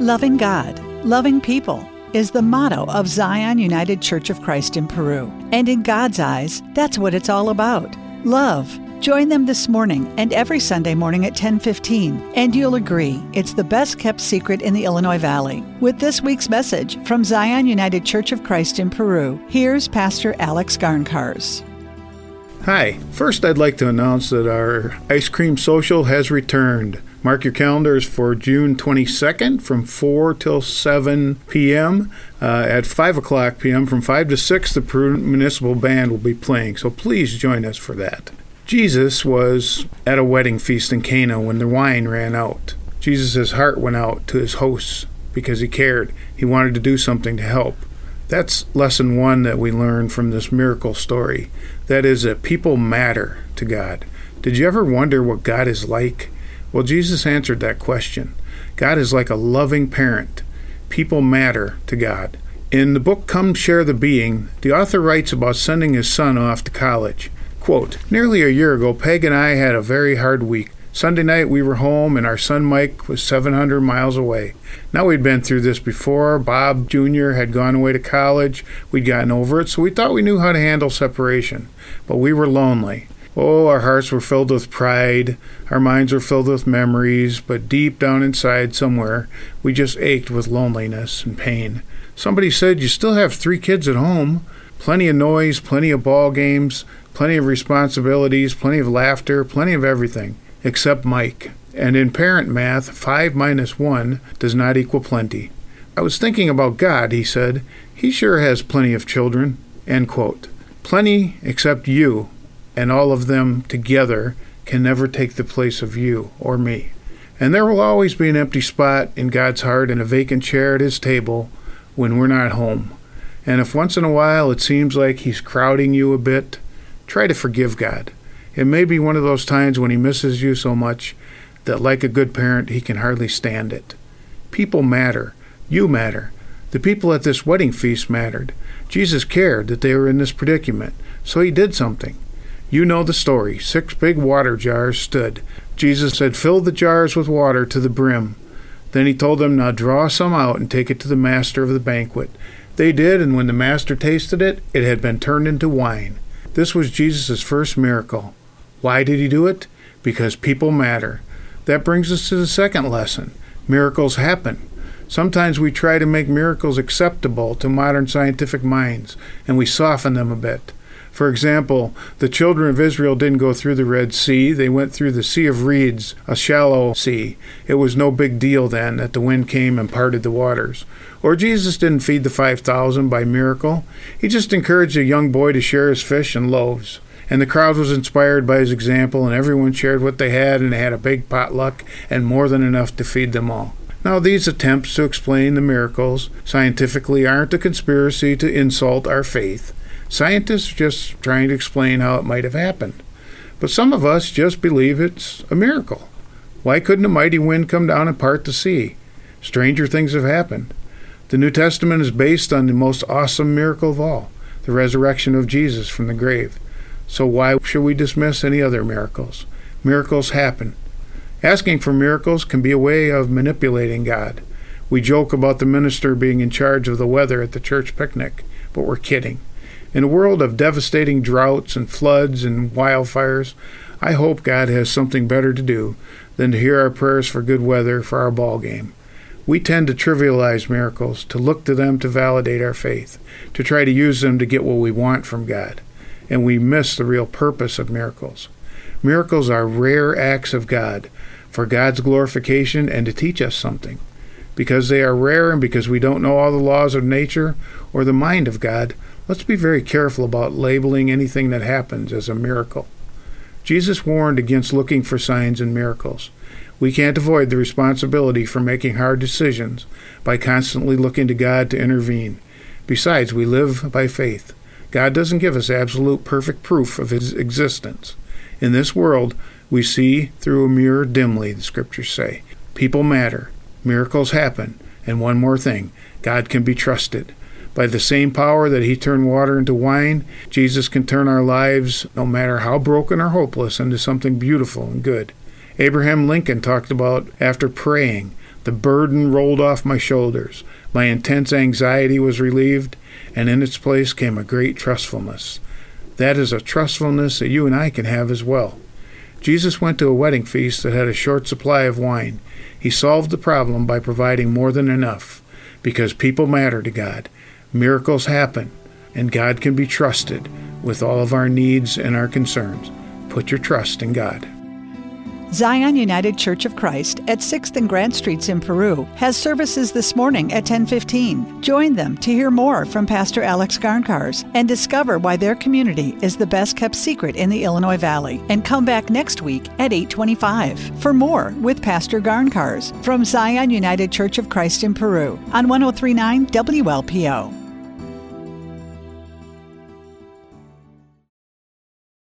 Loving God, loving people is the motto of Zion United Church of Christ in Peru. And in God's eyes, that's what it's all about. Love. Join them this morning and every Sunday morning at 10:15, and you'll agree it's the best kept secret in the Illinois Valley. With this week's message from Zion United Church of Christ in Peru, here's Pastor Alex Garncars. Hi. First, I'd like to announce that our ice cream social has returned. Mark your calendars for June 22nd from 4 till 7 p.m. Uh, at 5 o'clock p.m. From 5 to 6, the Peru Municipal Band will be playing, so please join us for that. Jesus was at a wedding feast in Cana when the wine ran out. Jesus' heart went out to his hosts because he cared. He wanted to do something to help. That's lesson one that we learn from this miracle story. That is, that people matter to God. Did you ever wonder what God is like? Well, Jesus answered that question. God is like a loving parent. People matter to God. In the book Come Share the Being, the author writes about sending his son off to college. Quote, Nearly a year ago, Peg and I had a very hard week. Sunday night we were home and our son Mike was 700 miles away. Now we'd been through this before. Bob Jr. had gone away to college. We'd gotten over it, so we thought we knew how to handle separation. But we were lonely. Oh, our hearts were filled with pride, our minds were filled with memories, but deep down inside somewhere, we just ached with loneliness and pain. Somebody said, You still have three kids at home. Plenty of noise, plenty of ball games, plenty of responsibilities, plenty of laughter, plenty of everything, except Mike. And in parent math, 5 minus 1 does not equal plenty. I was thinking about God, he said. He sure has plenty of children. End quote. Plenty except you, and all of them together can never take the place of you or me. And there will always be an empty spot in God's heart and a vacant chair at His table when we're not home. And if once in a while it seems like He's crowding you a bit, try to forgive God. It may be one of those times when He misses you so much that, like a good parent, He can hardly stand it. People matter. You matter. The people at this wedding feast mattered. Jesus cared that they were in this predicament, so He did something. You know the story. Six big water jars stood. Jesus said, Fill the jars with water to the brim. Then he told them, Now draw some out and take it to the master of the banquet. They did, and when the master tasted it, it had been turned into wine. This was Jesus' first miracle. Why did he do it? Because people matter. That brings us to the second lesson miracles happen. Sometimes we try to make miracles acceptable to modern scientific minds, and we soften them a bit. For example, the children of Israel didn't go through the Red Sea, they went through the Sea of Reeds, a shallow sea. It was no big deal then that the wind came and parted the waters. Or Jesus didn't feed the 5,000 by miracle, he just encouraged a young boy to share his fish and loaves. And the crowd was inspired by his example, and everyone shared what they had, and they had a big potluck and more than enough to feed them all. Now, these attempts to explain the miracles scientifically aren't a conspiracy to insult our faith. Scientists are just trying to explain how it might have happened. But some of us just believe it's a miracle. Why couldn't a mighty wind come down and part the sea? Stranger things have happened. The New Testament is based on the most awesome miracle of all the resurrection of Jesus from the grave. So why should we dismiss any other miracles? Miracles happen. Asking for miracles can be a way of manipulating God. We joke about the minister being in charge of the weather at the church picnic, but we're kidding. In a world of devastating droughts and floods and wildfires, I hope God has something better to do than to hear our prayers for good weather for our ball game. We tend to trivialize miracles, to look to them to validate our faith, to try to use them to get what we want from God, and we miss the real purpose of miracles. Miracles are rare acts of God for God's glorification and to teach us something. Because they are rare and because we don't know all the laws of nature or the mind of God, Let's be very careful about labeling anything that happens as a miracle. Jesus warned against looking for signs and miracles. We can't avoid the responsibility for making hard decisions by constantly looking to God to intervene. Besides, we live by faith. God doesn't give us absolute perfect proof of his existence. In this world, we see through a mirror dimly, the scriptures say. People matter, miracles happen, and one more thing God can be trusted. By the same power that He turned water into wine, Jesus can turn our lives, no matter how broken or hopeless, into something beautiful and good. Abraham Lincoln talked about after praying, the burden rolled off my shoulders. My intense anxiety was relieved, and in its place came a great trustfulness. That is a trustfulness that you and I can have as well. Jesus went to a wedding feast that had a short supply of wine. He solved the problem by providing more than enough, because people matter to God. Miracles happen, and God can be trusted with all of our needs and our concerns. Put your trust in God. Zion United Church of Christ at 6th and Grant Streets in Peru has services this morning at 10:15. Join them to hear more from Pastor Alex Garncars and discover why their community is the best kept secret in the Illinois Valley. And come back next week at 8:25 for more with Pastor Garncars from Zion United Church of Christ in Peru on 1039 WLPO.